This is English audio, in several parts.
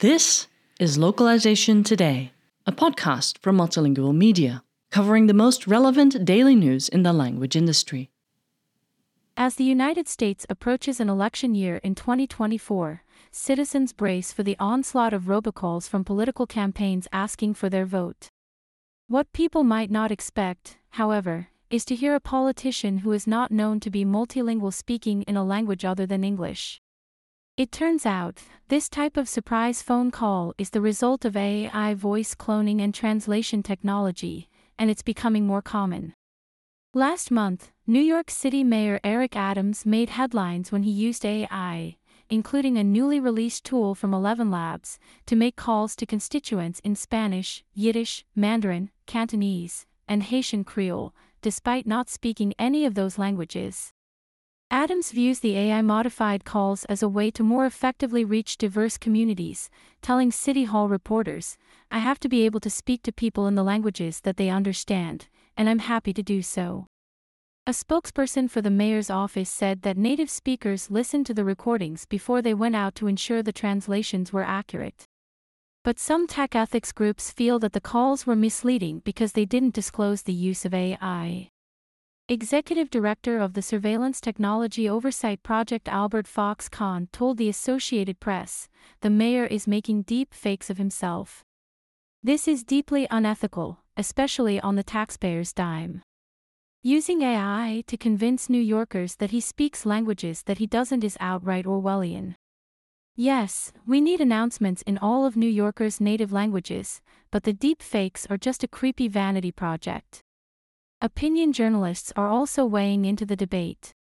This is Localization Today, a podcast from Multilingual Media, covering the most relevant daily news in the language industry. As the United States approaches an election year in 2024, citizens brace for the onslaught of robocalls from political campaigns asking for their vote. What people might not expect, however, is to hear a politician who is not known to be multilingual speaking in a language other than English. It turns out, this type of surprise phone call is the result of AI voice cloning and translation technology, and it's becoming more common. Last month, New York City Mayor Eric Adams made headlines when he used AI, including a newly released tool from Eleven Labs, to make calls to constituents in Spanish, Yiddish, Mandarin, Cantonese, and Haitian Creole, despite not speaking any of those languages. Adams views the AI modified calls as a way to more effectively reach diverse communities, telling City Hall reporters, I have to be able to speak to people in the languages that they understand, and I'm happy to do so. A spokesperson for the mayor's office said that native speakers listened to the recordings before they went out to ensure the translations were accurate. But some tech ethics groups feel that the calls were misleading because they didn't disclose the use of AI. Executive Director of the Surveillance Technology Oversight Project Albert Fox Cahn told the Associated Press, the mayor is making deep fakes of himself. This is deeply unethical, especially on the taxpayer's dime. Using AI to convince New Yorkers that he speaks languages that he doesn't is outright Orwellian. Yes, we need announcements in all of New Yorkers' native languages, but the deep fakes are just a creepy vanity project. Opinion journalists are also weighing into the debate.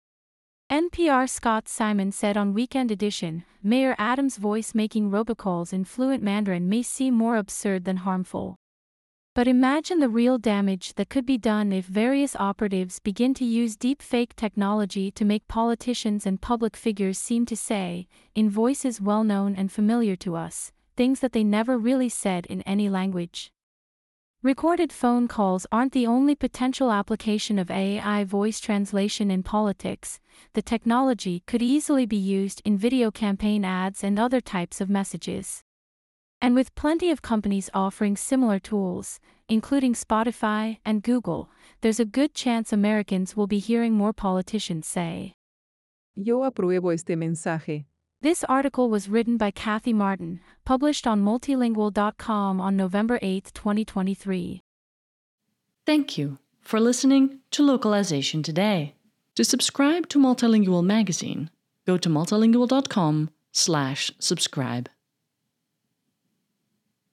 NPR Scott Simon said on Weekend Edition Mayor Adams' voice making robocalls in fluent Mandarin may seem more absurd than harmful. But imagine the real damage that could be done if various operatives begin to use deepfake technology to make politicians and public figures seem to say, in voices well known and familiar to us, things that they never really said in any language. Recorded phone calls aren't the only potential application of AI voice translation in politics, the technology could easily be used in video campaign ads and other types of messages. And with plenty of companies offering similar tools, including Spotify and Google, there's a good chance Americans will be hearing more politicians say. Yo apruebo este mensaje. This article was written by Kathy Martin, published on multilingual.com on November 8, 2023. Thank you for listening to Localization Today. To subscribe to Multilingual magazine, go to multilingual.com/subscribe.